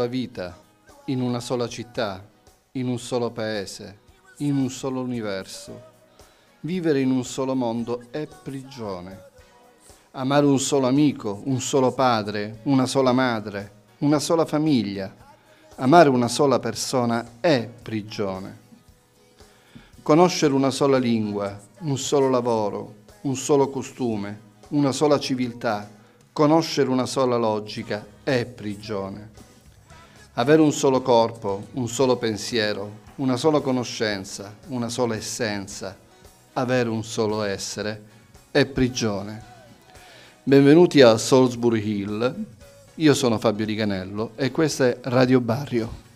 sola vita, in una sola città, in un solo paese, in un solo universo. Vivere in un solo mondo è prigione. Amare un solo amico, un solo padre, una sola madre, una sola famiglia. Amare una sola persona è prigione. Conoscere una sola lingua, un solo lavoro, un solo costume, una sola civiltà, conoscere una sola logica è prigione. Avere un solo corpo, un solo pensiero, una sola conoscenza, una sola essenza, avere un solo essere è prigione. Benvenuti a Salisbury Hill, io sono Fabio Riganello e questa è Radio Barrio.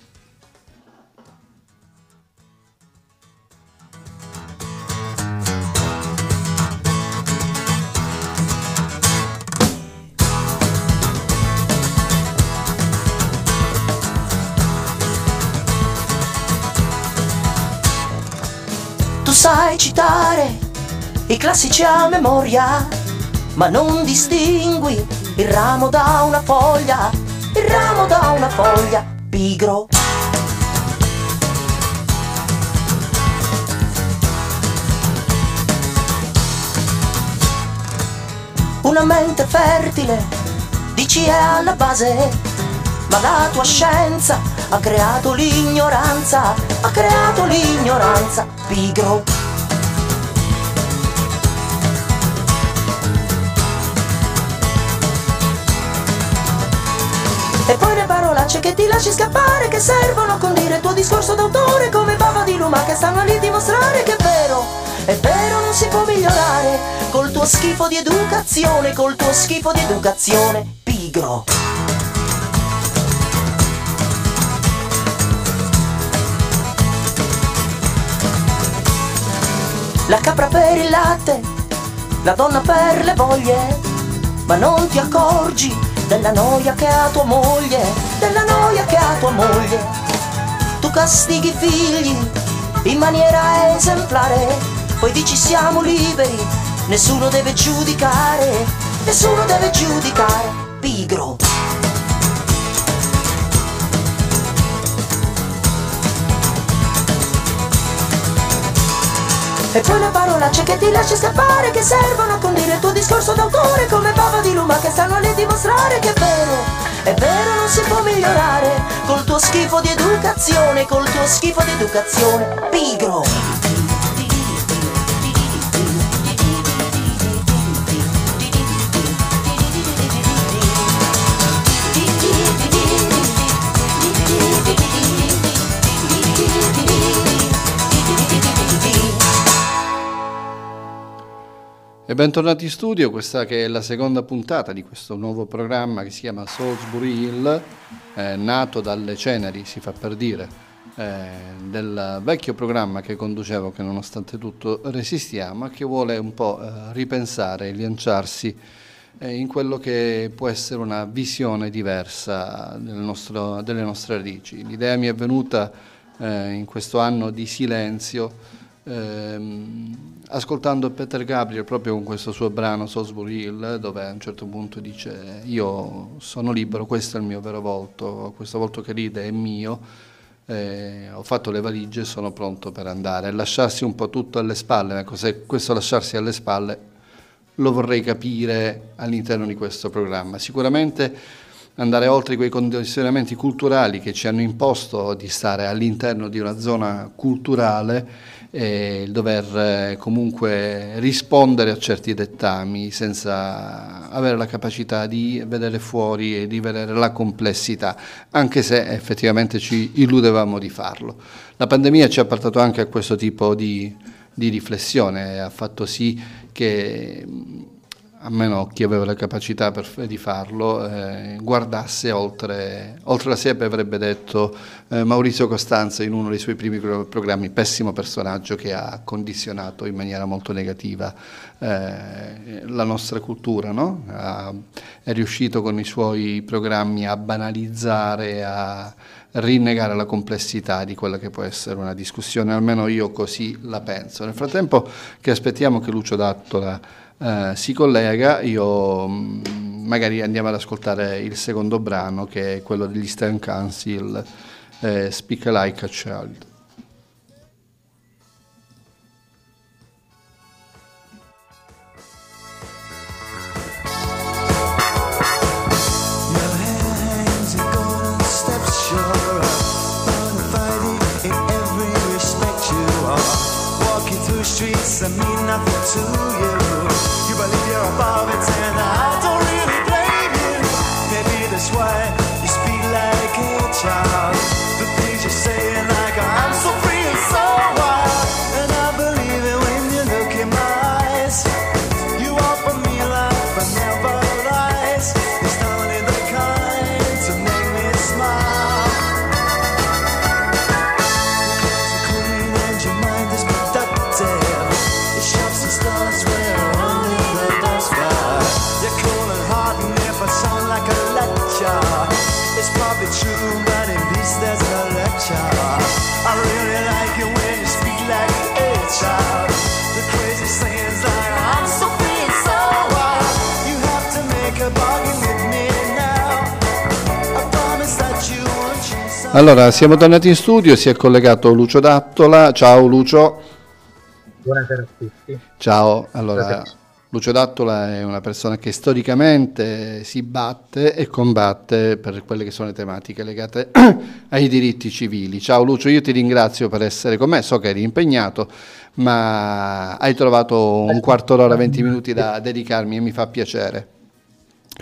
Sai citare i classici a memoria, ma non distingui il ramo da una foglia, il ramo da una foglia, pigro. Una mente fertile, dici è alla base, ma la tua scienza ha creato l'ignoranza, ha creato l'ignoranza, pigro. E poi le parolacce che ti lasci scappare Che servono a condire il tuo discorso d'autore Come bava di luma che stanno lì a dimostrare Che è vero, è vero non si può migliorare. Col tuo schifo di educazione Col tuo schifo di educazione Pigro. La capra per il latte, la donna per le voglie, ma non ti accorgi della noia che ha tua moglie, della noia che ha tua moglie. Tu castighi i figli in maniera esemplare, poi dici siamo liberi, nessuno deve giudicare, nessuno deve giudicare, pigro. E poi le parolacce che ti lasci scappare Che servono a il tuo discorso d'autore Come bava di luma che stanno lì a dimostrare Che è vero, è vero non si può migliorare Col tuo schifo di educazione Col tuo schifo di educazione Pigro E bentornati in studio, questa che è la seconda puntata di questo nuovo programma che si chiama Salisbury Hill, eh, nato dalle ceneri, si fa per dire, eh, del vecchio programma che conducevo, che nonostante tutto resistiamo, e che vuole un po' eh, ripensare e lanciarsi eh, in quello che può essere una visione diversa del nostro- delle nostre radici. L'idea mi è venuta eh, in questo anno di silenzio ehm, ascoltando Peter Gabriel proprio con questo suo brano Salisbury Hill dove a un certo punto dice io sono libero, questo è il mio vero volto, questo volto che ride è mio, eh, ho fatto le valigie e sono pronto per andare. Lasciarsi un po' tutto alle spalle, ecco, se questo lasciarsi alle spalle lo vorrei capire all'interno di questo programma. Sicuramente andare oltre quei condizionamenti culturali che ci hanno imposto di stare all'interno di una zona culturale e il dover eh, comunque rispondere a certi dettami senza avere la capacità di vedere fuori e di vedere la complessità, anche se effettivamente ci illudevamo di farlo. La pandemia ci ha portato anche a questo tipo di, di riflessione, ha fatto sì che almeno chi aveva la capacità per- di farlo, eh, guardasse oltre, oltre la siepe, avrebbe detto eh, Maurizio Costanza in uno dei suoi primi pro- programmi, pessimo personaggio che ha condizionato in maniera molto negativa eh, la nostra cultura, no? Ha- è riuscito con i suoi programmi a banalizzare, a rinnegare la complessità di quella che può essere una discussione, almeno io così la penso. Nel frattempo che aspettiamo che Lucio Dattola eh, si collega, io mm, magari andiamo ad ascoltare il secondo brano che è quello degli Stern Council, eh, Speak Like a Child. Allora, siamo tornati in studio, si è collegato Lucio Dattola. Ciao Lucio. Buonasera a tutti. Ciao, allora. Lucio Dattola è una persona che storicamente si batte e combatte per quelle che sono le tematiche legate ai diritti civili. Ciao Lucio, io ti ringrazio per essere con me, so che eri impegnato, ma hai trovato un quarto d'ora, 20 minuti da dedicarmi e mi fa piacere.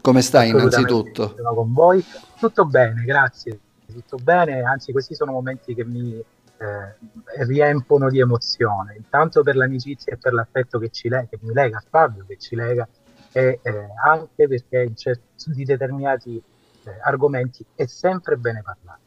Come stai innanzitutto? Sono con voi. Tutto bene, grazie. Tutto bene, anzi questi sono momenti che mi eh, riempono di emozione, intanto per l'amicizia e per l'affetto che, ci lega, che mi lega a Fabio, che ci lega, e eh, anche perché cer- di determinati eh, argomenti è sempre bene parlare.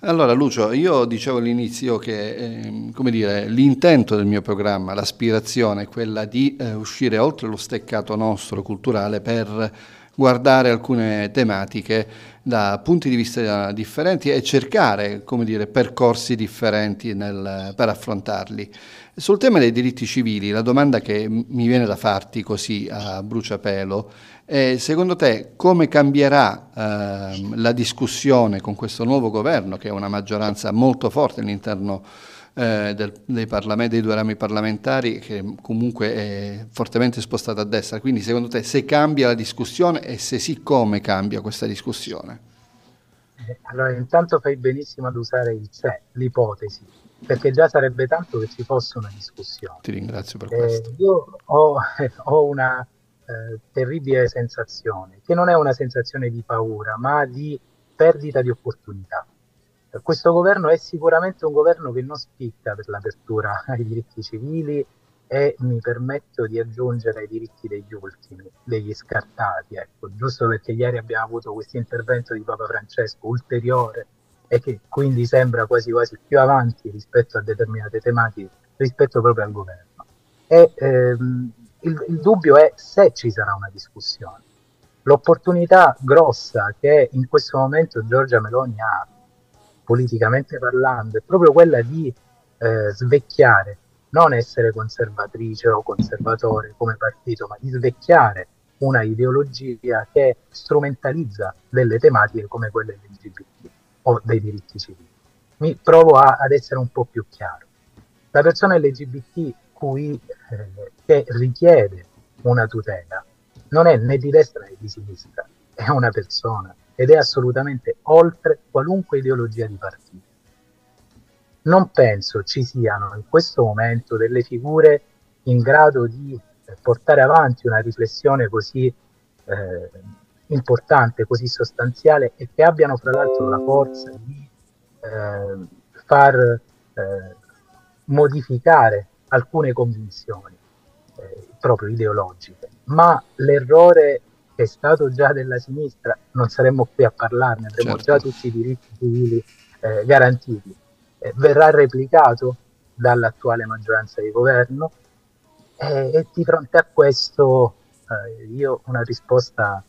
Allora Lucio, io dicevo all'inizio che ehm, come dire, l'intento del mio programma, l'aspirazione è quella di eh, uscire oltre lo steccato nostro culturale per guardare alcune tematiche da punti di vista differenti e cercare dire, percorsi differenti nel- per affrontarli. Sul tema dei diritti civili, la domanda che mi viene da farti così a bruciapelo è secondo te come cambierà ehm, la discussione con questo nuovo governo che è una maggioranza molto forte all'interno eh, del- dei, dei due rami parlamentari che comunque è fortemente spostata a destra, quindi secondo te se cambia la discussione e se sì come cambia questa discussione? Allora, intanto fai benissimo ad usare il se, l'ipotesi, perché già sarebbe tanto che ci fosse una discussione. Ti ringrazio per Eh, questo. io ho, ho una eh, terribile sensazione, che non è una sensazione di paura, ma di perdita di opportunità. Questo governo è sicuramente un governo che non spicca per l'apertura ai diritti civili e mi permetto di aggiungere ai diritti degli ultimi, degli scartati, ecco, giusto perché ieri abbiamo avuto questo intervento di Papa Francesco ulteriore e che quindi sembra quasi quasi più avanti rispetto a determinate tematiche, rispetto proprio al governo. E ehm, il, il dubbio è se ci sarà una discussione. L'opportunità grossa che in questo momento Giorgia Meloni ha, politicamente parlando, è proprio quella di eh, svecchiare, non essere conservatrice o conservatore come partito, ma di svecchiare una ideologia che strumentalizza delle tematiche come quelle LGBT o dei diritti civili. Mi provo a- ad essere un po' più chiaro. La persona LGBT cui, eh, che richiede una tutela non è né di destra né di sinistra, è una persona ed è assolutamente oltre qualunque ideologia di partito. Non penso ci siano in questo momento delle figure in grado di portare avanti una riflessione così eh, importante, così sostanziale e che abbiano fra l'altro la forza di eh, far eh, modificare alcune convinzioni eh, proprio ideologiche. Ma l'errore è stato già della sinistra, non saremmo qui a parlarne, avremo Certo. già tutti i diritti civili eh, garantiti, eh, verrà replicato dall'attuale maggioranza di governo. E, e di fronte a questo eh, io una risposta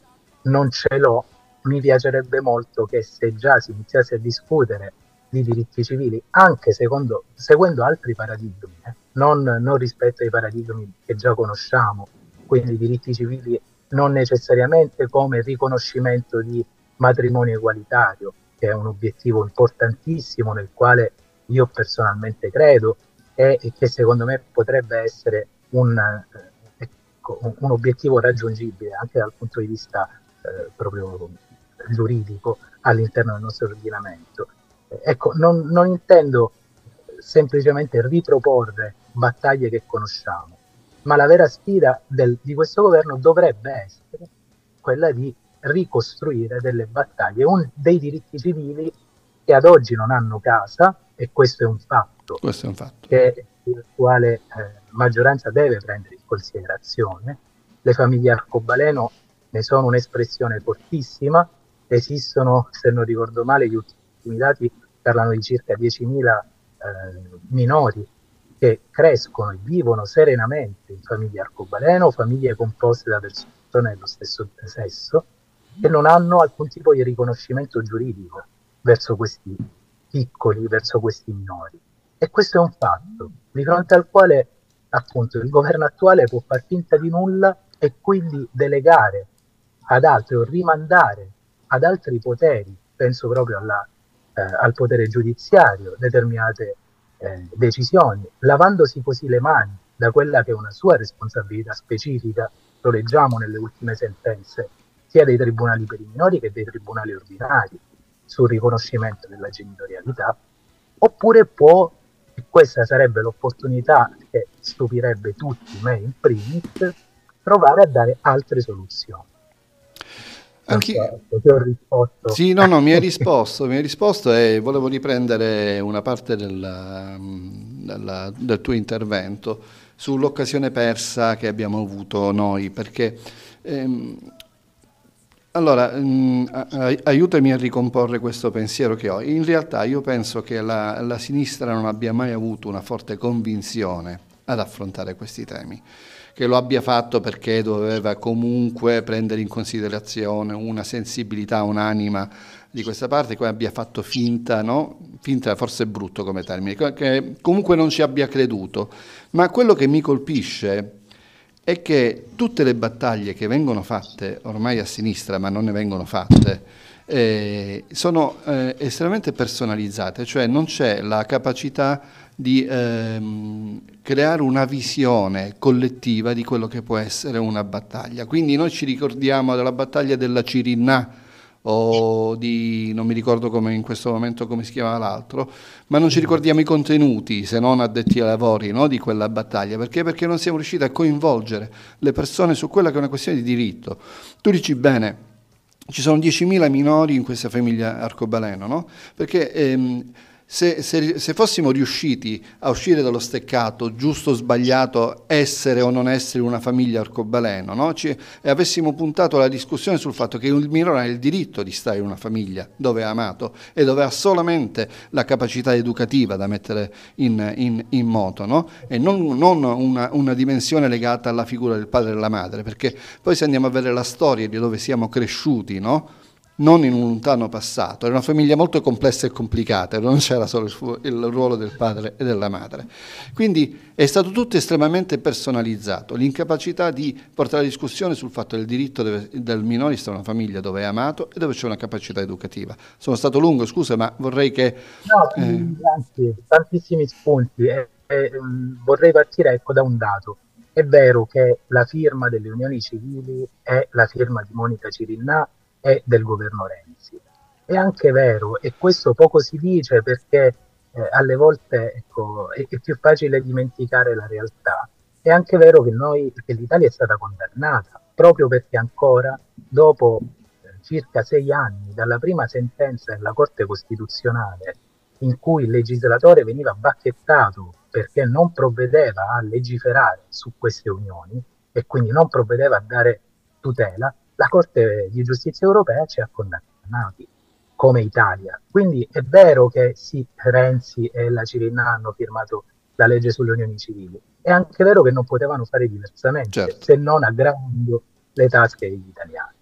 non ce l'ho. Mi piacerebbe molto che se già si iniziasse a discutere di diritti civili, anche secondo, seguendo altri paradigmi, eh, non, non rispetto ai paradigmi che già conosciamo, quindi diritti civili non necessariamente come riconoscimento di matrimonio egualitario, che è un obiettivo importantissimo nel quale io personalmente credo e, e che secondo me potrebbe essere un, eh, ecco, un, obiettivo raggiungibile anche dal punto di vista eh, proprio giuridico all'interno del nostro ordinamento. Ecco, non, non intendo semplicemente riproporre battaglie che conosciamo, ma la vera sfida del, di questo governo dovrebbe essere quella di ricostruire delle battaglie, un, dei diritti civili che ad oggi non hanno casa, e questo è un fatto, è un fatto. che l'attuale eh, maggioranza deve prendere in considerazione. Le famiglie arcobaleno ne sono un'espressione fortissima, esistono, se non ricordo male, gli ultimi dati parlano di circa 10.000 eh, minori che crescono e vivono serenamente in famiglie arcobaleno, famiglie composte da persone dello stesso sesso, e non hanno alcun tipo di riconoscimento giuridico verso questi piccoli, verso questi minori. E questo è un fatto di fronte al quale appunto il governo attuale può far finta di nulla e quindi delegare ad altri o rimandare ad altri poteri, penso proprio alla, eh, al potere giudiziario, determinate eh, decisioni, lavandosi così le mani da quella che è una sua responsabilità specifica, lo leggiamo nelle ultime sentenze sia dei tribunali per i minori che dei tribunali ordinari sul riconoscimento della genitorialità, oppure può, e questa sarebbe l'opportunità che stupirebbe tutti, me in primis, provare a dare altre soluzioni. Anche... Sì, no, no, mi hai risposto, mi hai risposto e volevo riprendere una parte della, della, del tuo intervento sull'occasione persa che abbiamo avuto noi, perché ehm, allora, mh, mm, aiutami a ricomporre questo pensiero che ho. In realtà io penso che la, la, sinistra non abbia mai avuto una forte convinzione ad affrontare questi temi, che lo abbia fatto perché doveva comunque prendere in considerazione una sensibilità, un'anima di questa parte, che abbia fatto finta, no? finta forse è brutto come termine, che comunque non ci abbia creduto. Ma quello che mi colpisce è che tutte le battaglie che vengono fatte ormai a sinistra, ma non ne vengono fatte, eh, sono eh, estremamente personalizzate, cioè non c'è la capacità di ehm, creare una visione collettiva di quello che può essere una battaglia. Quindi noi ci ricordiamo della battaglia della Cirinna, o di non mi ricordo come in questo momento come si chiama l'altro, ma non ci ricordiamo i contenuti se non addetti ai lavori no, di quella battaglia, perché? Perché non siamo riusciti a coinvolgere le persone su quella che è una questione di diritto. Tu dici bene, ci sono 10.000 minori in questa famiglia arcobaleno, no? Perché ehm, se, se, se, fossimo riusciti a uscire dallo steccato, giusto o sbagliato, essere o non essere una famiglia arcobaleno, no? Ci, e avessimo puntato la discussione sul fatto che il minore ha il diritto di stare in una famiglia dove è amato e dove ha solamente la capacità educativa da mettere in, in, in moto, no? e non, non una, una, dimensione legata alla figura del padre e della madre, perché poi se andiamo a vedere la storia di dove siamo cresciuti, no? Non in un lontano passato, era una famiglia molto complessa e complicata, non c'era solo il, il, ruolo del padre e della madre. Quindi è stato tutto estremamente personalizzato, l'incapacità di portare la discussione sul fatto del diritto deve, del minore sta in una famiglia dove è amato e dove c'è una capacità educativa. Sono stato lungo, scusa, ma vorrei che... No, eh... grazie, tantissimi spunti e, e, vorrei partire ecco, da un dato. È vero che la firma delle unioni civili è la firma di Monica Cirinnà e del governo Renzi. È anche vero, e questo poco si dice perché eh, alle volte ecco, è, è, più facile dimenticare la realtà. È anche vero che, noi, che l'Italia è stata condannata proprio perché ancora dopo eh, circa sei anni dalla prima sentenza della Corte Costituzionale in cui il legislatore veniva bacchettato perché non provvedeva a legiferare su queste unioni e quindi non provvedeva a dare tutela, la Corte di Giustizia europea ci ha condannati come Italia. Quindi è vero che sì, Renzi e la Cirinna hanno firmato la legge sulle unioni civili, è anche vero che non potevano fare diversamente, certo. se non aggravando le tasche degli italiani.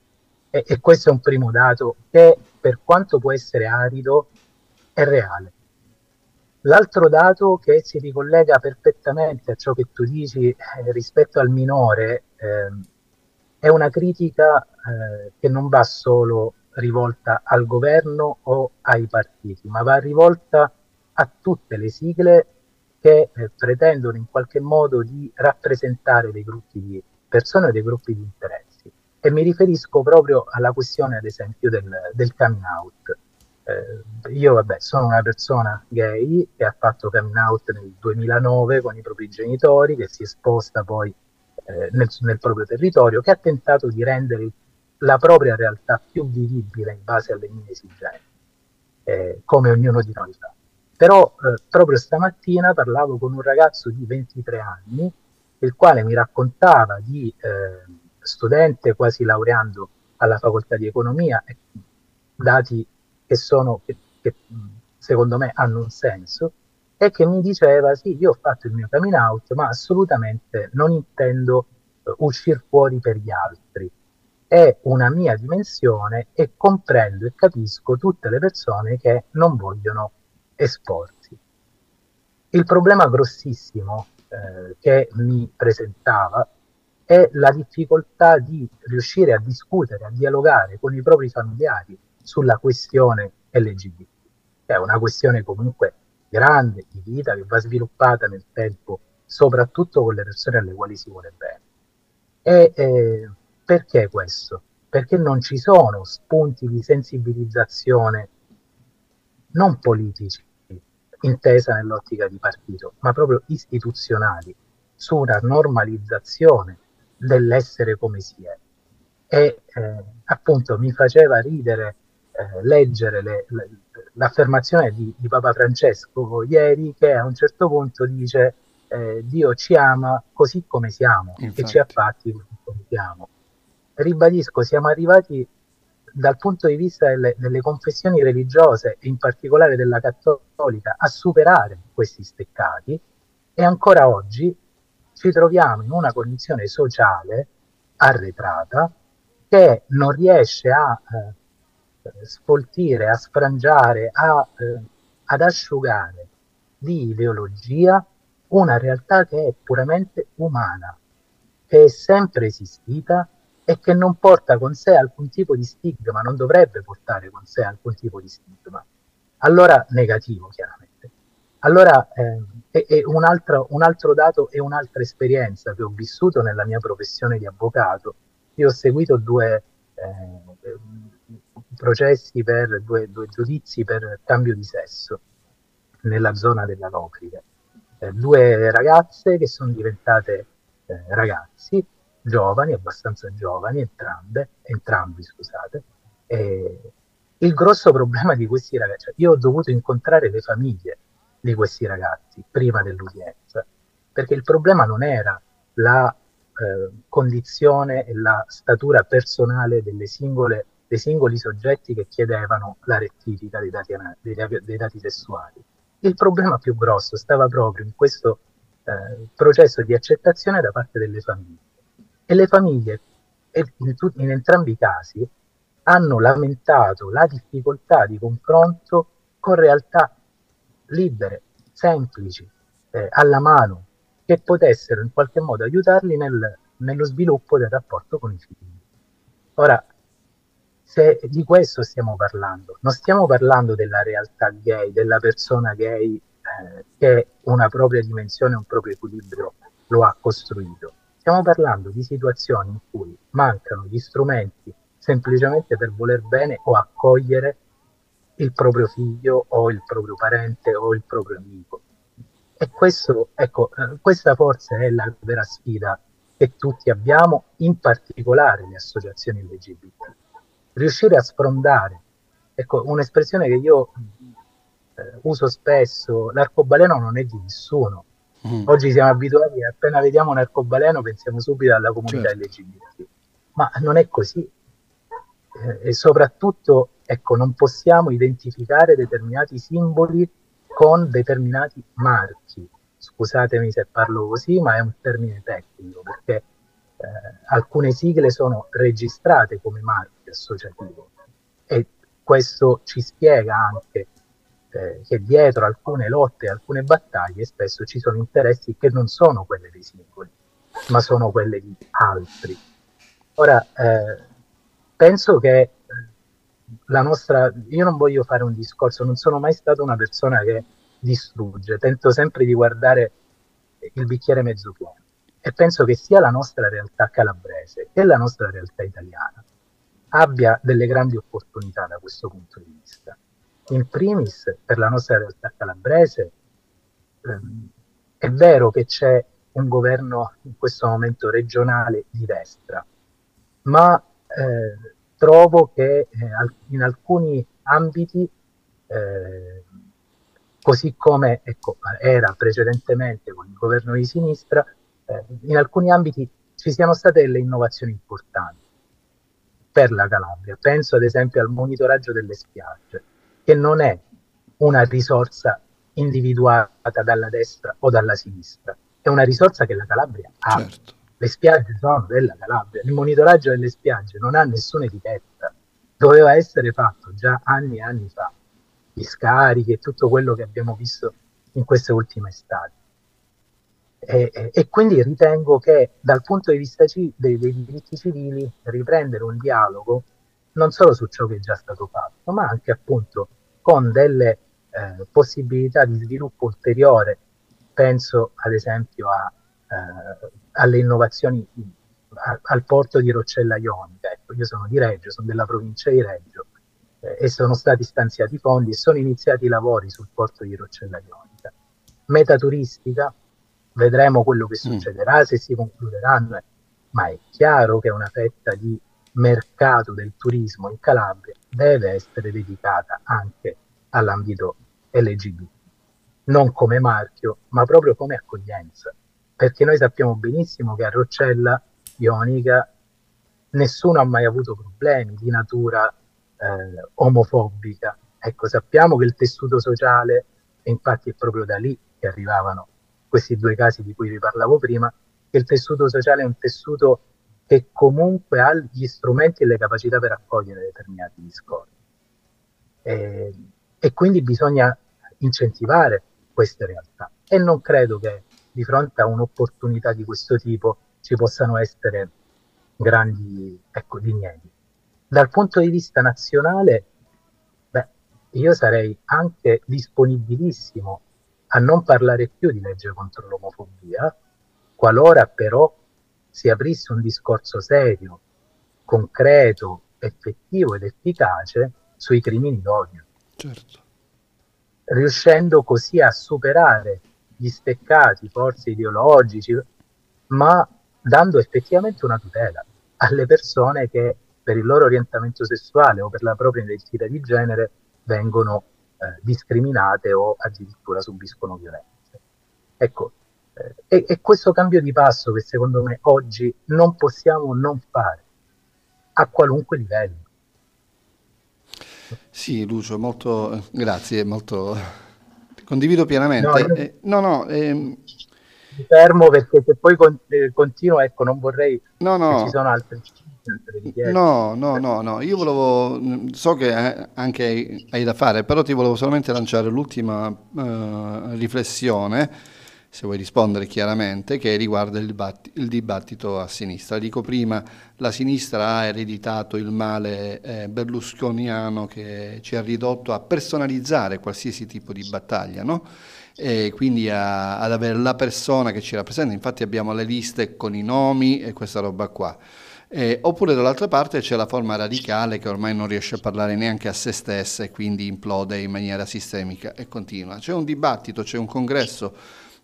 E, e questo è un primo dato che per quanto può essere arido è reale. L'altro dato che si ricollega perfettamente a ciò che tu dici eh, rispetto al minore eh, è una critica eh, che non va solo rivolta al governo o ai partiti, ma va rivolta a tutte le sigle che eh, pretendono in qualche modo di rappresentare dei gruppi di persone o dei gruppi di interessi. E mi riferisco proprio alla questione, ad esempio, del, del coming out eh, io vabbè sono una persona gay che ha fatto coming out nel 2009 con i propri genitori, che si è esposta poi eh, nel, nel, proprio territorio, che ha tentato di rendere la propria realtà più vivibile in base alle mie esigenze, eh, come ognuno di noi fa. Però eh, proprio stamattina parlavo con un ragazzo di 23 anni, il quale mi raccontava di eh, studente quasi laureando alla facoltà di economia, dati che sono, che, che secondo me hanno un senso, e che mi diceva sì, io ho fatto il mio coming out, ma assolutamente non intendo uh, uscire fuori per gli altri. È una mia dimensione e comprendo e capisco tutte le persone che non vogliono esporsi. Il problema grossissimo eh, che mi presentava è la difficoltà di riuscire a discutere, a dialogare con i propri familiari sulla questione LGBT. È una questione comunque grande di vita che va sviluppata nel tempo, soprattutto con le persone alle quali si vuole bene. E eh, perché questo? Perché non ci sono spunti di sensibilizzazione non politici, intesa nell'ottica di partito, ma proprio istituzionali, su una normalizzazione dell'essere come si è. E eh, appunto mi faceva ridere eh, leggere le, le, l'affermazione di, di, Papa Francesco ieri che a un certo punto dice eh, Dio ci ama così come siamo Infatti. e ci ha fatti così come siamo. Ribadisco, siamo arrivati dal punto di vista delle, delle, confessioni religiose e in particolare della cattolica a superare questi steccati e ancora oggi ci troviamo in una condizione sociale arretrata che non riesce a eh, sfoltire, a sfrangiare, a, eh, ad asciugare di ideologia una realtà che è puramente umana, che è sempre esistita e che non porta con sé alcun tipo di stigma, non dovrebbe portare con sé alcun tipo di stigma. Allora negativo, chiaramente. Allora eh, è, è un, altro, un altro dato e un'altra esperienza che ho vissuto nella mia professione di avvocato. Io ho seguito due eh, processi per due, due, giudizi per cambio di sesso nella zona della Locride. Eh, due ragazze che sono diventate eh, ragazzi, giovani, abbastanza giovani, entrambe, entrambi, scusate. E il grosso problema di questi ragazzi, cioè io ho dovuto incontrare le famiglie di questi ragazzi prima dell'udienza, perché il problema non era la eh, condizione e la statura personale delle singole dei singoli soggetti che chiedevano la rettifica dei dati, dei, dei dati sessuali. Il problema più grosso stava proprio in questo eh, processo di accettazione da parte delle famiglie. E le famiglie, in, in entrambi i casi, hanno lamentato la difficoltà di confronto con realtà libere, semplici, eh, alla mano, che potessero in qualche modo aiutarli nel, nello sviluppo del rapporto con i figli. Ora, se di questo stiamo parlando, non stiamo parlando della realtà gay, della persona gay eh, che una propria dimensione, un proprio equilibrio lo ha costruito. Stiamo parlando di situazioni in cui mancano gli strumenti semplicemente per voler bene o accogliere il proprio figlio o il proprio parente o il proprio amico. E questo, ecco, eh, questa forse è la vera sfida che tutti abbiamo, in particolare le associazioni LGBT riuscire a sfrondare. Ecco, un'espressione che io eh, uso spesso, l'arcobaleno non è di nessuno. Mm. Oggi siamo abituati, appena vediamo un arcobaleno pensiamo subito alla comunità certo. LGBT, ma non è così. Eh, e soprattutto, ecco, non possiamo identificare determinati simboli con determinati marchi. Scusatemi se parlo così, ma è un termine tecnico, perché alcune sigle sono registrate come marchio associativo e questo ci spiega anche eh, che dietro alcune lotte, alcune battaglie spesso ci sono interessi che non sono quelli dei singoli, ma sono quelli di altri. Ora, eh, penso che eh, la nostra, io non voglio fare un discorso, non sono mai stata una persona che distrugge, tento sempre di guardare il bicchiere mezzo pieno e penso che sia la nostra realtà calabrese che la nostra realtà italiana abbia delle grandi opportunità da questo punto di vista. In primis, per la nostra realtà calabrese, ehm, è vero che c'è un governo in questo momento regionale di destra, ma eh, trovo che eh, in alcuni ambiti, eh, così come ecco, era precedentemente con il governo di sinistra, eh, in alcuni ambiti ci siano state delle innovazioni importanti per la Calabria. Penso ad esempio al monitoraggio delle spiagge, che non è una risorsa individuata dalla destra o dalla sinistra, è una risorsa che la Calabria ha. Certo. Le spiagge sono della Calabria, il monitoraggio delle spiagge non ha nessuna etichetta, doveva essere fatto già anni e anni fa, gli scarichi e tutto quello che abbiamo visto in queste ultime estati. E, e, quindi ritengo che dal punto di vista ci, dei, dei, diritti civili riprendere un dialogo non solo su ciò che è già stato fatto, ma anche appunto con delle eh, possibilità di sviluppo ulteriore. Penso ad esempio a, eh, alle innovazioni a, al porto di Roccella Ionica. Ecco, io sono di Reggio, sono della provincia di Reggio eh, e sono stati stanziati fondi e sono iniziati i lavori sul porto di Roccella Ionica. Meta turistica, vedremo quello che mm. succederà, mm. se si concluderanno, ma è chiaro che una fetta di mercato del turismo in Calabria deve essere dedicata anche all'ambito LGBT, non come marchio, ma proprio come accoglienza, perché noi sappiamo benissimo che a Roccella Ionica nessuno ha mai avuto problemi di natura eh, omofobica. Ecco, sappiamo che il tessuto sociale, infatti è proprio da lì che arrivavano questi due casi di cui vi parlavo prima, che il tessuto sociale è un tessuto che comunque ha gli strumenti e le capacità per accogliere determinati discorsi. E, e quindi bisogna incentivare queste realtà. E non credo che di fronte a un'opportunità di questo tipo ci possano essere grandi ecco, dinieghi. Dal punto di vista nazionale, beh, io sarei anche disponibilissimo a non parlare più di legge contro l'omofobia, qualora però si aprisse un discorso serio, concreto, effettivo ed efficace sui crimini d'odio. Certo. Riuscendo così a superare gli steccati forse ideologici, ma dando effettivamente una tutela alle persone che per il loro orientamento sessuale o per la propria identità di genere vengono eh, discriminate o addirittura subiscono violenze. Ecco, eh, è, questo cambio di passo che secondo me oggi non possiamo non fare a qualunque livello. Sì, Lucio, molto grazie, molto condivido pienamente. No, eh, no, no ehm... mi fermo perché se poi con, eh, continuo, ecco, non vorrei no, no. che ci sono altre No, no, no, no, io volevo, so che anche hai da fare, però ti volevo solamente lanciare l'ultima uh, riflessione, se vuoi rispondere chiaramente, che riguarda il, dibatt- il, dibattito a sinistra. Dico prima, la sinistra ha ereditato il male eh, berlusconiano che ci ha ridotto a personalizzare qualsiasi tipo di battaglia, no? e quindi a, ad avere la persona che ci rappresenta. Infatti abbiamo le liste con i nomi e questa roba qua. Eh, oppure dall'altra parte c'è la forma radicale che ormai non riesce a parlare neanche a se stessa e quindi implode in maniera sistemica e continua. C'è un dibattito, c'è un congresso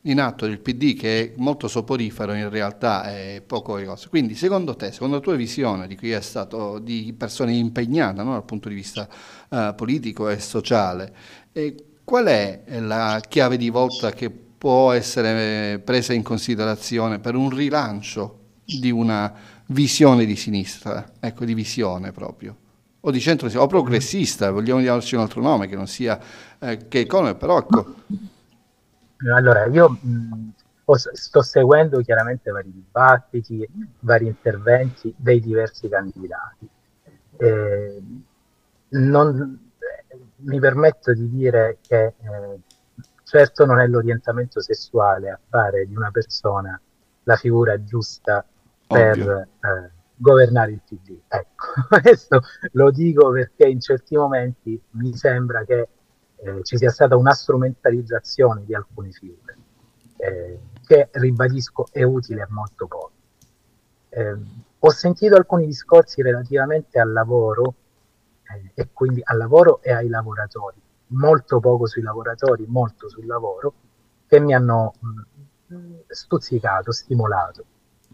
in atto del PD che è molto soporifero in realtà è poco cosa. Quindi secondo te, secondo la tua visione di chi è stato di persone impegnate no, dal punto di vista uh, politico e sociale, eh, qual è la chiave di volta che può essere presa in considerazione per un rilancio di una visione di sinistra, ecco, di visione proprio, o di centro o progressista, vogliamo darci un altro nome che non sia eh, che economia, però ecco. Allora, io mh, sto seguendo chiaramente vari dibattiti, vari interventi dei diversi candidati. Eh, non, mi permetto di dire che eh, certo non è l'orientamento sessuale a fare di una persona la figura giusta per eh, governare il PD. Ecco, questo lo dico perché in certi momenti mi sembra che eh, ci sia stata una strumentalizzazione di alcune figure, eh, che ribadisco è utile a molto poco. Eh, ho sentito alcuni discorsi relativamente al lavoro eh, e quindi al lavoro e ai lavoratori, molto poco sui lavoratori, molto sul lavoro, che mi hanno mh, mm, stuzzicato, stimolato.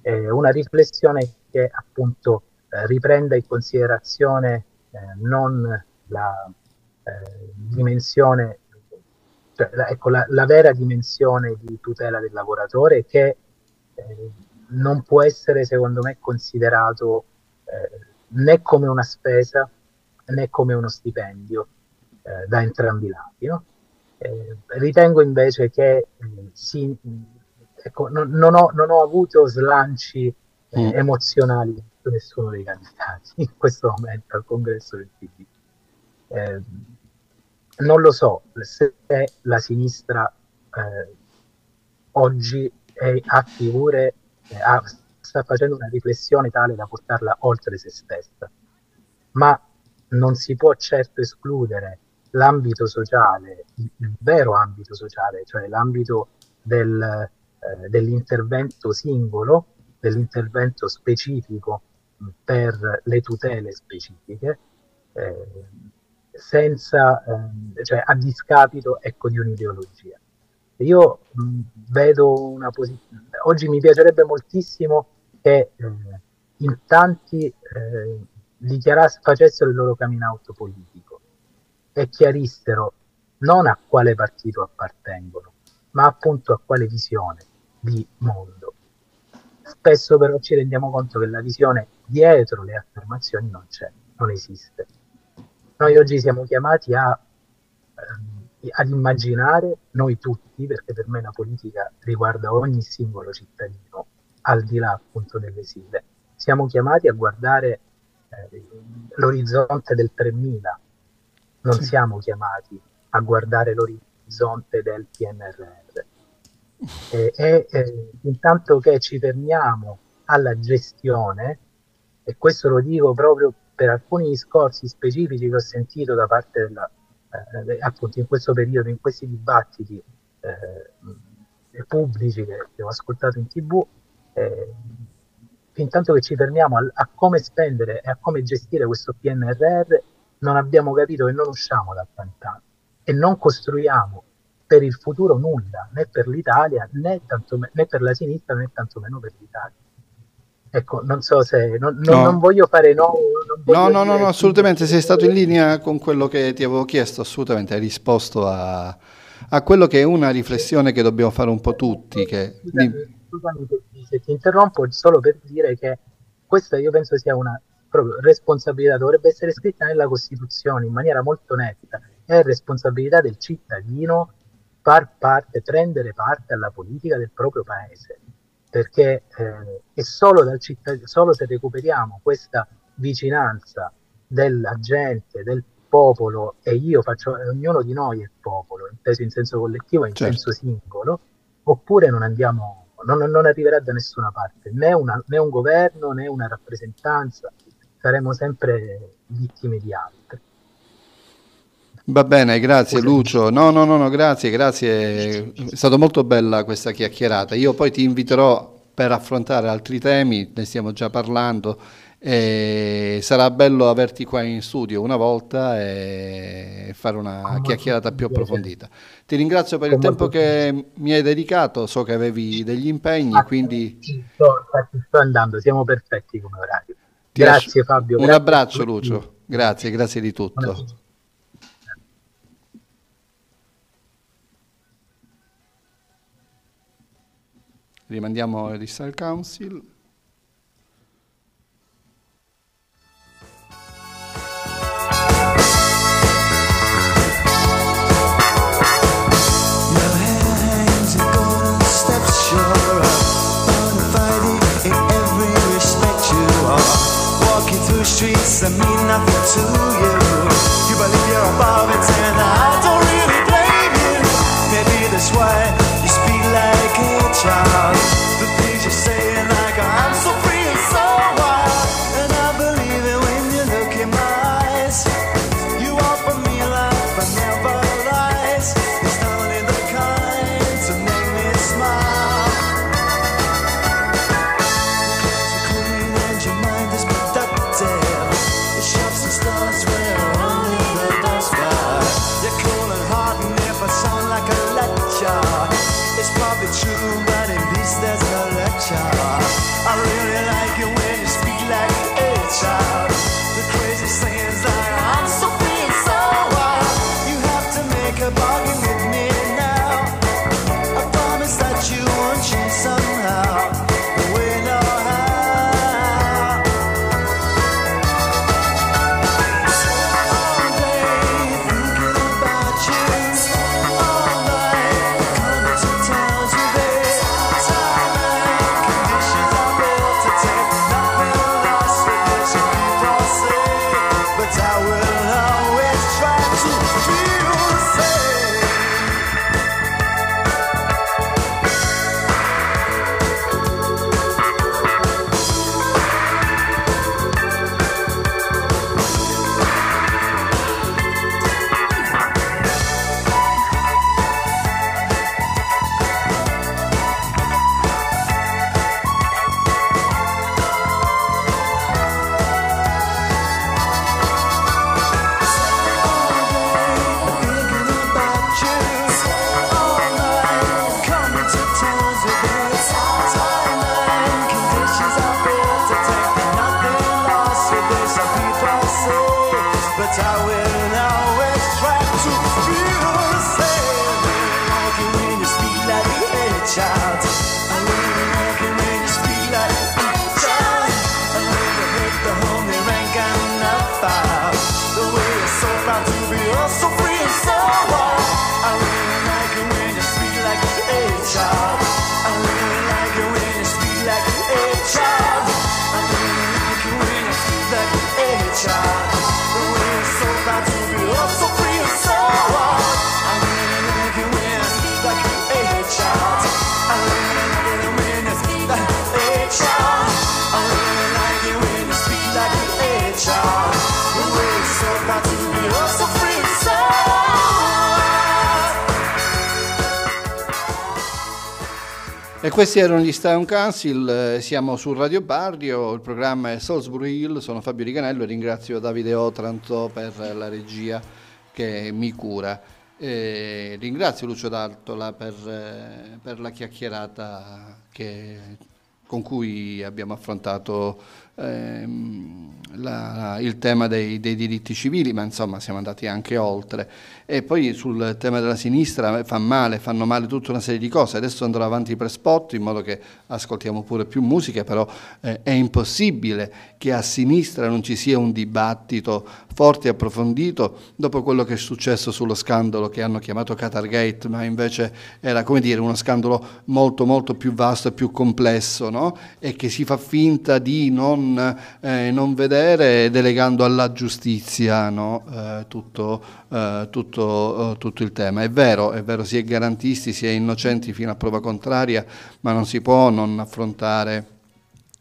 Eh, una riflessione che appunto eh, riprenda in considerazione eh, non la eh, dimensione, cioè, la, ecco, la, la, vera dimensione di tutela del lavoratore che eh, non può essere secondo me considerato né come una spesa né come uno stipendio da entrambi i lati. No? Eh, ritengo invece che eh, si, ecco, non, non, ho, non, ho, avuto slanci eh, mm. emozionali su nessuno dei candidati in questo momento al congresso del PD. Eh, non lo so se la sinistra eh, oggi è, ha figure, ha, sta facendo una riflessione tale da portarla oltre se stessa, ma non si può certo escludere l'ambito sociale, il vero ambito sociale, cioè l'ambito del, eh, dell'intervento singolo, dell'intervento specifico per le tutele specifiche, eh, senza, eh, cioè a discapito ecco, di un'ideologia. Io mh, vedo una posizione, oggi mi piacerebbe moltissimo che eh, in tanti eh, facessero il loro coming out politico e chiarissero non a quale partito appartengono, ma appunto a quale visione di mondo. Spesso però ci rendiamo conto che la visione dietro le affermazioni non c'è, non esiste. Noi oggi siamo chiamati a, eh, ad immaginare, noi tutti, perché per me la politica riguarda ogni singolo cittadino, al di là appunto delle sigle, siamo chiamati a guardare eh, l'orizzonte del 3000, non sì. siamo chiamati a guardare l'orizzonte del PNRR. E, e, e, intanto che ci fermiamo alla gestione, e questo lo dico proprio per alcuni discorsi specifici che ho sentito da parte della, eh, appunto in questo periodo, in questi dibattiti eh, pubblici che, che, ho ascoltato in tv, eh, fin tanto che ci fermiamo a, a, come spendere e a come gestire questo PNRR, non abbiamo capito che non usciamo dal pantano e non costruiamo per il futuro nulla, né per l'Italia, né, tanto, né per la sinistra, né tantomeno per l'Italia. Ecco, non so se non, non, no. non voglio fare no. Voglio no, no, no, no, assolutamente. Sei stato in linea con quello che ti avevo chiesto, assolutamente. Hai risposto a, a quello che è una riflessione che dobbiamo fare un po' tutti. Che... Scusami, scusami se ti interrompo solo per dire che questa io penso sia una proprio responsabilità, dovrebbe essere scritta nella Costituzione in maniera molto netta, è responsabilità del cittadino parte, prendere parte alla politica del proprio paese, perché eh, è solo, solo se recuperiamo questa vicinanza della gente, del popolo, e io faccio, ognuno di noi è popolo, inteso in senso collettivo e in certo. senso singolo, oppure non andiamo non, non arriverà da nessuna parte, né, una, né un governo né una rappresentanza, saremo sempre vittime di altri. Va bene, grazie Lucio. No, no, no, no, grazie, grazie. È stata molto bella questa chiacchierata. Io poi ti inviterò per affrontare altri temi, ne stiamo già parlando e sarà bello averti qua in studio una volta e fare una chiacchierata più approfondita. Ti ringrazio per il tempo che mi hai dedicato, so che avevi degli impegni, quindi... Sto, sto andando, siamo perfetti come orario. Grazie Fabio. Un abbraccio Lucio, grazie, grazie di tutto. rimandiamo al Research Council. streets mean nothing to you. You believe you're above it like E questi erano gli Stone Council, eh, siamo su Radio Barrio, il programma è Salisbury Hill, sono Fabio Riganello e ringrazio Davide Otranto per la regia che mi cura. E ringrazio Lucio D'Altola per, eh, per la chiacchierata che- con cui abbiamo affrontato ehm, la- il tema dei, dei diritti civili, ma insomma siamo andati anche oltre. E poi sul tema della sinistra fa male, fanno male tutta una serie di cose. Adesso andrò avanti per spot in modo che ascoltiamo pure più musica, però eh, è impossibile che a sinistra non ci sia un dibattito forte e approfondito dopo quello che è successo sullo scandalo che hanno chiamato Qatargate, ma invece era come dire uno scandalo molto molto più vasto e più complesso, no? E che si fa finta di non, eh, non vedere delegando alla giustizia no? Eh, tutto, eh, tutto, eh, tutto il tema. È vero, è vero, si è garantisti, si è innocenti fino a prova contraria, ma non si può non affrontare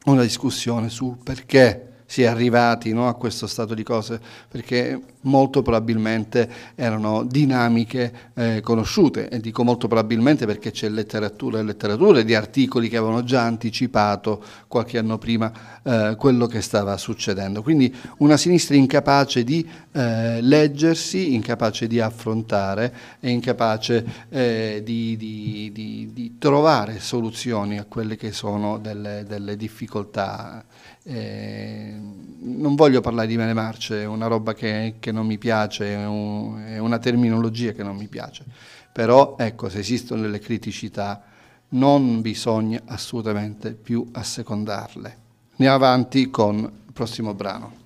una discussione su perché si è arrivati no, a questo stato di cose, perché molto probabilmente erano dinamiche eh, conosciute, e dico molto probabilmente perché c'è letteratura e letteratura di articoli che avevano già anticipato qualche anno prima eh, quello che stava succedendo. Quindi una sinistra incapace di eh, leggersi, incapace di affrontare e incapace eh, di, di- di- di trovare soluzioni a quelle che sono delle, delle difficoltà. Eh, non voglio parlare di mele marce, è una roba che, che non mi piace, è, un- è una terminologia che non mi piace, però ecco, se esistono delle criticità non bisogna assolutamente più assecondarle. Andiamo avanti con il prossimo brano.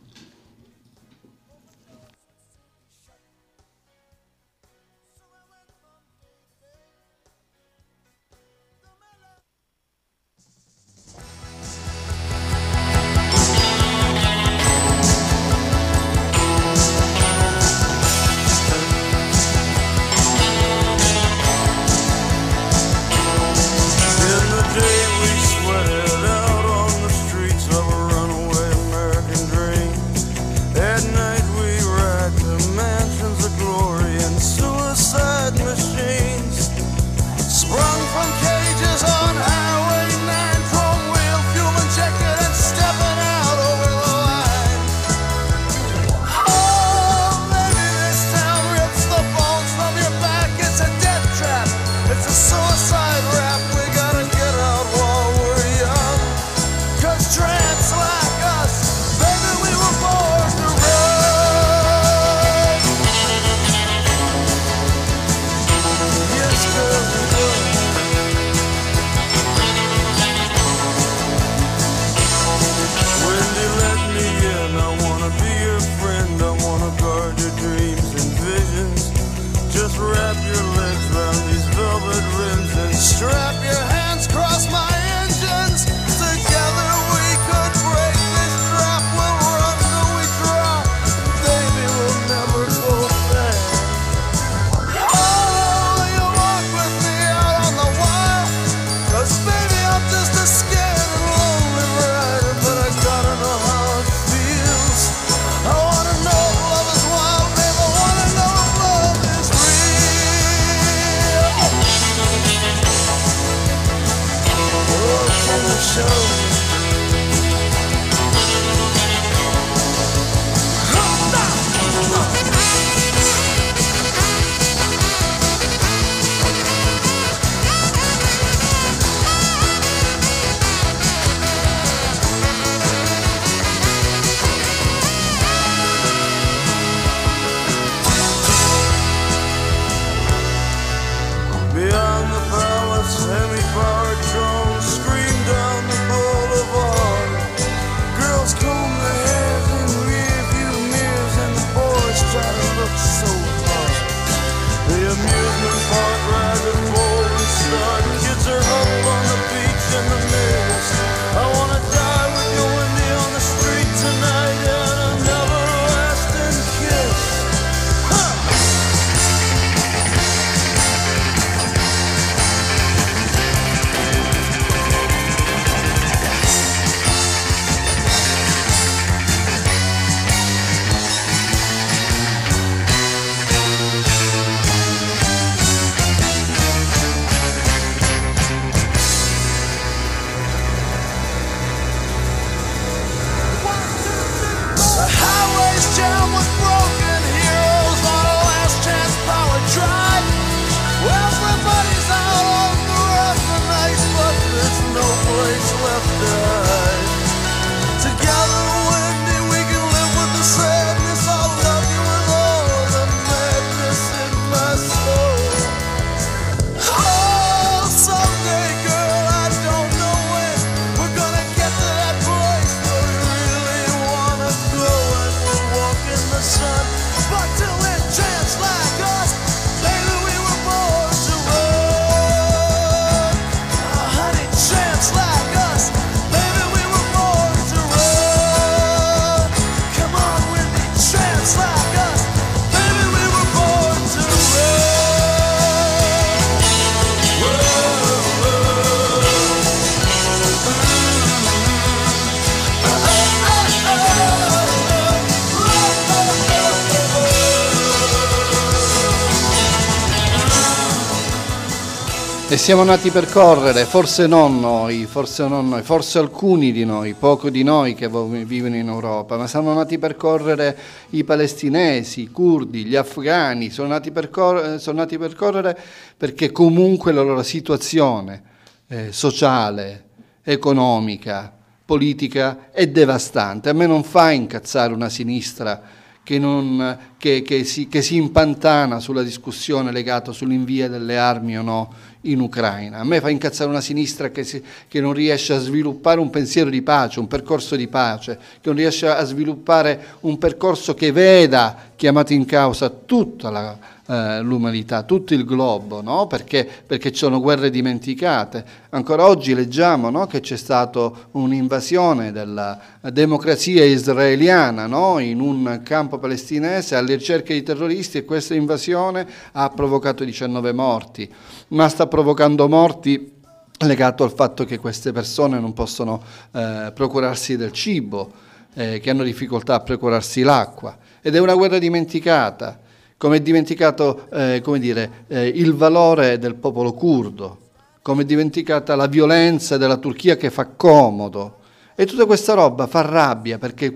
Siamo nati per correre, forse non noi, forse non noi, forse alcuni di noi, poco di noi che vo- vivono in Europa, ma sono nati per correre i palestinesi, i curdi, gli afghani, sono nati per, cor- sono nati per correre perché comunque la loro situazione eh, sociale, economica, politica è devastante. A me non fa incazzare una sinistra che, non- che- che si, che si impantana sulla discussione legata sull'invio delle armi o no in Ucraina. A me fa incazzare una sinistra si- che non riesce a sviluppare un pensiero di pace, un percorso di pace, che non riesce a sviluppare un percorso che veda chiamato in causa tutta la, eh, l'umanità, tutto il globo, no? perché, perché ci sono guerre dimenticate. Ancora oggi leggiamo no? che c'è stata un'invasione della democrazia israeliana no? in un campo palestinese alle ricerche di terroristi e questa invasione ha provocato 19 morti, ma sta provocando morti legato al fatto che queste persone non possono eh, procurarsi del cibo, eh, che hanno difficoltà a procurarsi l'acqua ed è una guerra dimenticata, come è dimenticato eh, come dire, eh, il valore del popolo curdo, come è dimenticata la violenza della Turchia che fa comodo. E tutta questa roba fa rabbia perché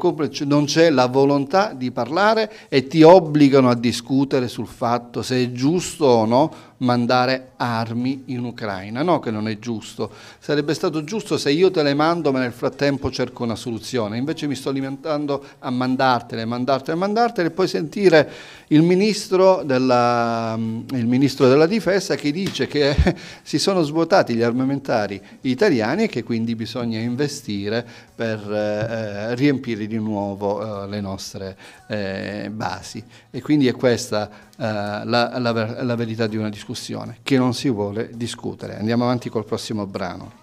non c'è la volontà di parlare e ti obbligano a discutere sul fatto se è giusto o no mandare armi in Ucraina. No che non è giusto, sarebbe stato giusto se io te le mando ma nel frattempo cerco una soluzione, invece mi sto alimentando a mandartele, mandartele, mandartele e poi sentire il ministro della, il ministro della difesa che dice che si sono svuotati gli armamentari italiani e che quindi bisogna investire per eh, riempire di nuovo eh, le nostre eh, basi. E quindi è questa eh, la, la ver- la verità di una discussione che non si vuole discutere. Andiamo avanti col prossimo brano.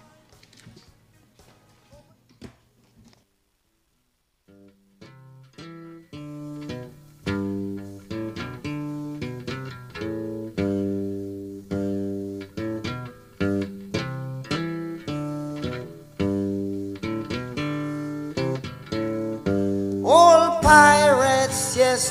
Old pirates, yes,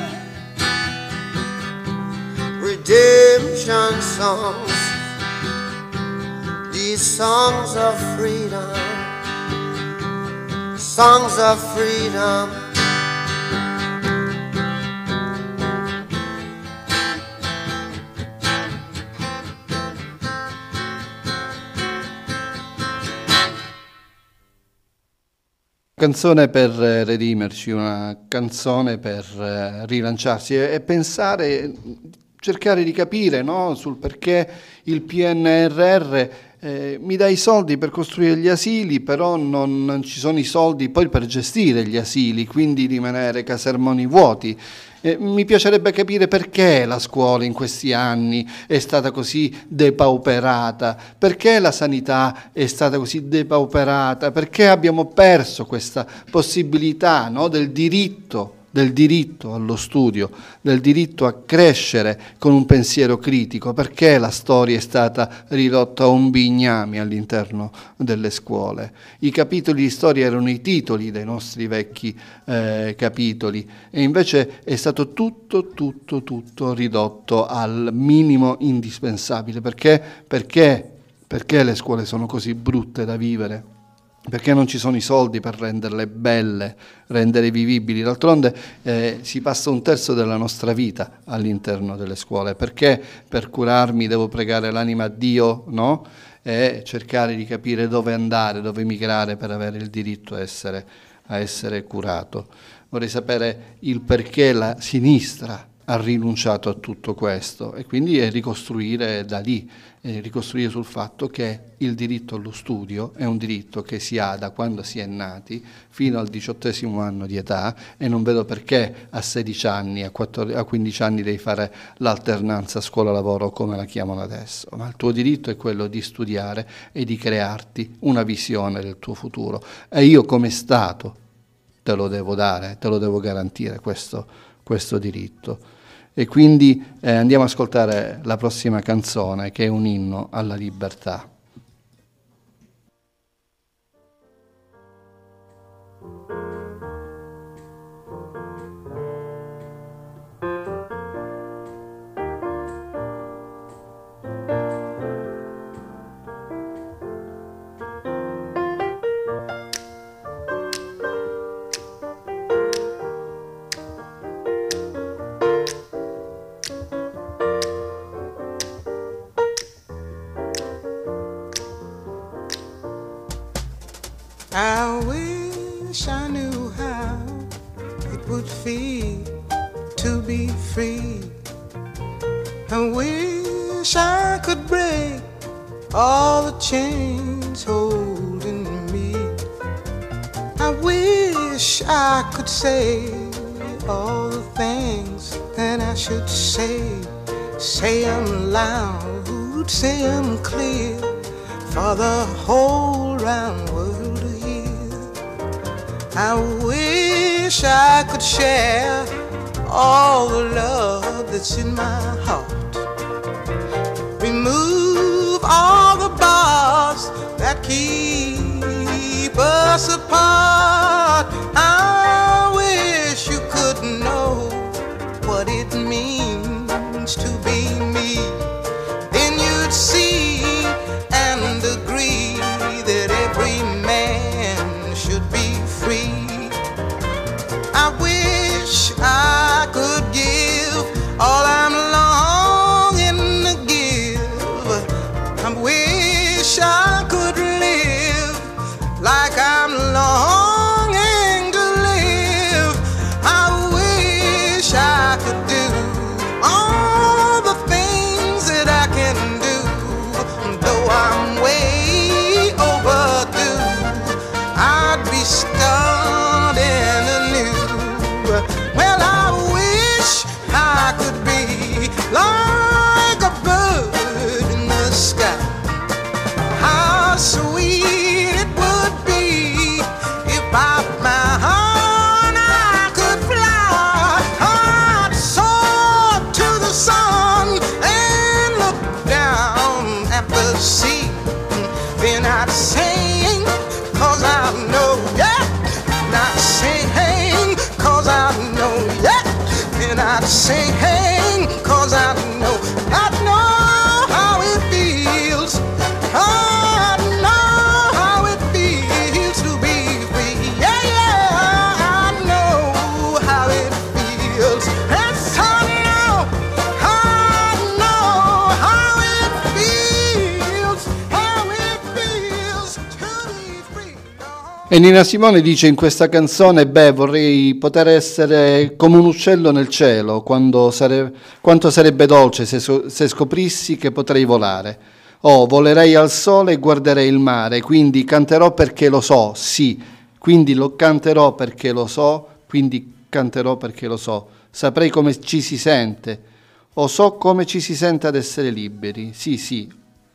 redemption songs. These songs of freedom, songs of freedom. canzone per eh, redimerci, una canzone per eh, rilanciarsi e, e pensare, cercare di capire no, sul perché il PNRR eh, mi dà i soldi per costruire gli asili, però non, non ci sono i soldi poi per gestire gli asili, quindi rimanere casermoni vuoti. Eh, mi piacerebbe capire perché la scuola in questi anni è stata così depauperata, perché la sanità è stata così depauperata, perché abbiamo perso questa possibilità no, del diritto del diritto allo studio, del diritto a crescere con un pensiero critico, perché la storia è stata ridotta a un bignami all'interno delle scuole. I capitoli di storia erano i titoli dei nostri vecchi eh, capitoli e invece è stato tutto, tutto, tutto ridotto al minimo indispensabile. Perché? Perché, perché le scuole sono così brutte da vivere? Perché non ci sono i soldi per renderle belle, rendere vivibili. D'altronde eh, si passa un terzo della nostra vita all'interno delle scuole, perché per curarmi devo pregare l'anima a Dio, no? E cercare di capire dove andare, dove migrare per avere il diritto a essere, a essere curato. Vorrei sapere il perché la sinistra ha rinunciato a tutto questo e quindi ricostruire da lì, eh, ricostruire sul fatto che il diritto allo studio è un diritto che si ha da quando si è nati fino al diciottesimo anno di età e non vedo perché a 16 anni, a, 14, a 15 anni devi fare l'alternanza scuola-lavoro come la chiamano adesso, ma il tuo diritto è quello di studiare e di crearti una visione del tuo futuro e io come Stato te lo devo dare, te lo devo garantire questo, questo diritto. E quindi eh, andiamo ad ascoltare la prossima canzone che è un inno alla libertà. E Nina Simone dice in questa canzone, beh, vorrei poter essere come un uccello nel cielo, sare- quanto sarebbe dolce se, so- se scoprissi che potrei volare. Oh, volerei al sole e guarderei il mare, quindi canterò perché lo so, sì, quindi lo canterò perché lo so, quindi canterò perché lo so. Saprei come ci si sente, o so come ci si sente ad essere liberi, sì, sì,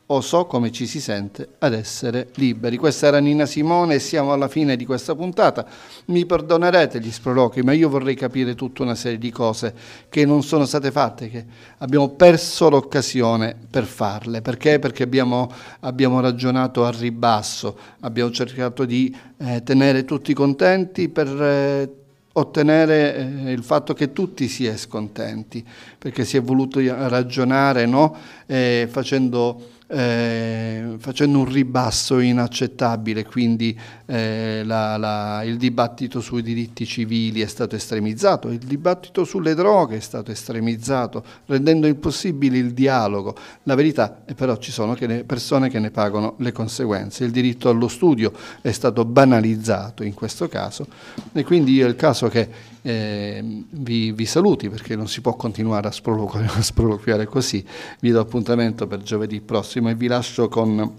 o so come ci si sente ad essere liberi. Questa era Nina Simone e siamo alla fine di questa puntata. Mi perdonerete gli sproloqui, ma io vorrei capire tutta una serie di cose che non sono state fatte, che abbiamo perso l'occasione per farle. Perché? Perché abbiamo, abbiamo ragionato a ribasso, abbiamo cercato di eh, tenere tutti contenti per... Eh, ottenere eh, il fatto che tutti si è scontenti, perché si è voluto ragionare no? eh, facendo eh, facendo un ribasso inaccettabile, quindi eh, la- la- il dibattito sui diritti civili è stato estremizzato, il dibattito sulle droghe è stato estremizzato, rendendo impossibile il dialogo. La verità è però ci sono che ne- persone che ne pagano le conseguenze. Il diritto allo studio è stato banalizzato in questo caso e quindi è il caso che eh, vi, vi saluti perché non si può continuare a sproloquiare, a sproloquiare così. Vi do appuntamento per giovedì prossimo e vi lascio con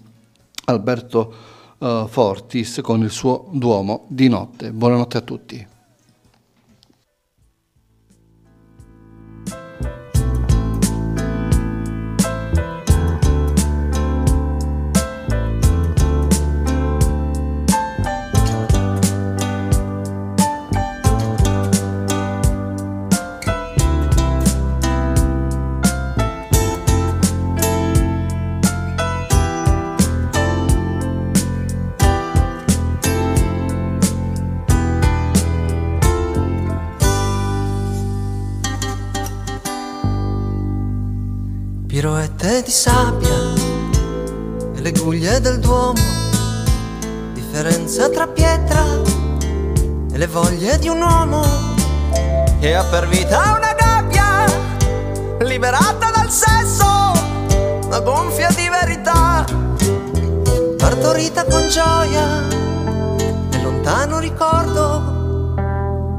Alberto eh, Fortis con il suo Duomo di notte. Buonanotte a tutti. Di sabbia e le guglie del Duomo, differenza tra pietra e le voglie di un uomo che ha per vita una gabbia liberata dal sesso, una gonfia di verità, partorita con gioia e lontano ricordo,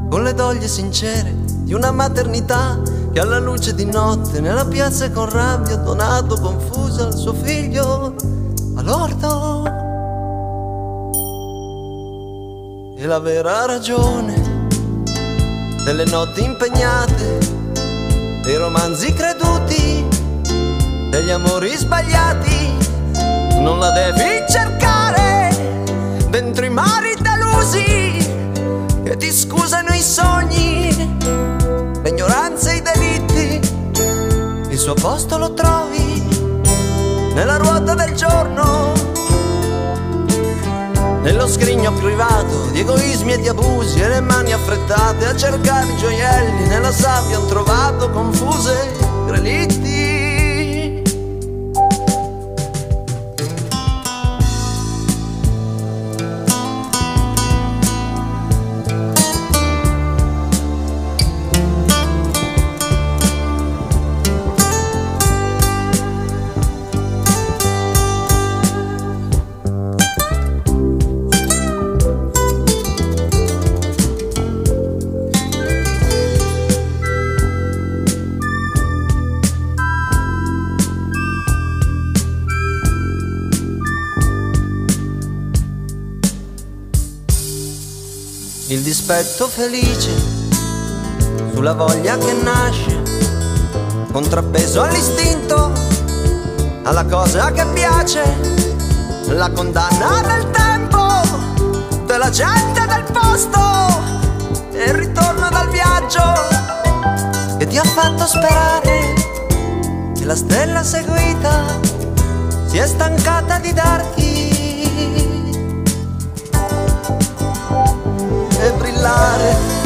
con le doglie sincere di una maternità che alla luce di notte nella piazza con rabbia ha donato confusa al suo figlio all'orto. E la vera ragione delle notti impegnate, dei romanzi creduti, degli amori sbagliati, non la devi cercare dentro i mari delusi che ti scusano i sogni, l'ignoranza. Il suo posto lo trovi nella ruota del giorno, nello scrigno privato di egoismi e di abusi e le mani affrettate a cercare i gioielli nella sabbia han trovato confuse relitti. Il dispetto felice sulla voglia che nasce, contrappeso all'istinto, alla cosa che piace, la condanna del tempo, della gente del posto, e il ritorno dal viaggio che ti ha fatto sperare che la stella seguita si è stancata di darti God.